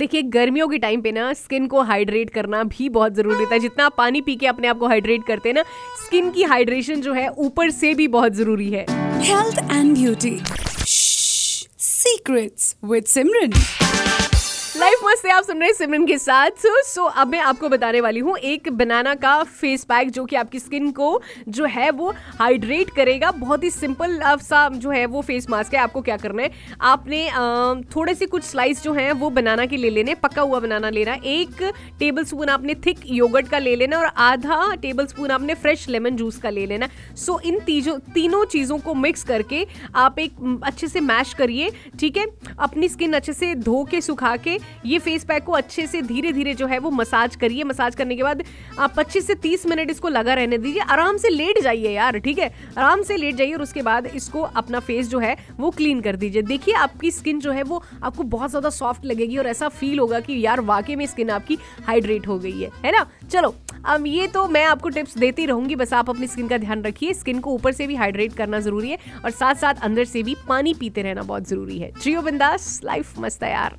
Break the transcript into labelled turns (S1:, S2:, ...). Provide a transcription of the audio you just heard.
S1: देखिए, गर्मियों के टाइम पे ना स्किन को हाइड्रेट करना भी बहुत ज़रूरी होता है। जितना आप पानी पी के अपने आप को हाइड्रेट करते हैं ना स्किन की हाइड्रेशन जो है ऊपर से भी बहुत ज़रूरी है।
S2: Health and beauty secrets with Simran
S1: life मस्त है आप सुन रहे हैं सिमरन के साथ। सो so, अब मैं आपको बताने वाली हूँ एक बनाना का फेस पैक जो कि आपकी स्किन को जो है वो हाइड्रेट करेगा। बहुत ही सिंपल सा जो है वो फेस मास्क है। आपको क्या करना है आपने थोड़े से कुछ स्लाइस जो है वो बनाना के ले लेने पका हुआ बनाना लेना। एक टेबल स्पून आपने थिक योगर्ट का ले लेना और आधा टेबल स्पून आपने फ्रेश लेमन जूस का ले लेना। सो so, इन तीजों तीनों चीज़ों को मिक्स करके आप एक अच्छे से मैश करिए ठीक है? अपनी स्किन अच्छे से धो के सुखा के ये फेस पैक को अच्छे से धीरे धीरे जो है वो मसाज करिए। मसाज करने के बाद आप पच्चीस से तीस मिनट इसको लगा रहने दीजिए। आराम से लेट जाइए यार, ठीक है? आराम से लेट जाइए और उसके बाद इसको अपना फेस जो है वो क्लीन कर दीजिए। देखिए, आपकी स्किन जो है वो आपको बहुत ज़्यादा सॉफ्ट लगेगी और ऐसा फील होगा कि यार वाकई में स्किन आपकी हाइड्रेट हो गई है है ना? चलो, अब ये तो मैं आपको टिप्स देती रहूँगी। बस आप अपनी स्किन का ध्यान रखिए। स्किन को ऊपर से भी हाइड्रेट करना ज़रूरी है और साथ साथ अंदर से भी पानी पीते रहना बहुत ज़रूरी है। ट्रियो बिंदास लाइफ मस्त है यार।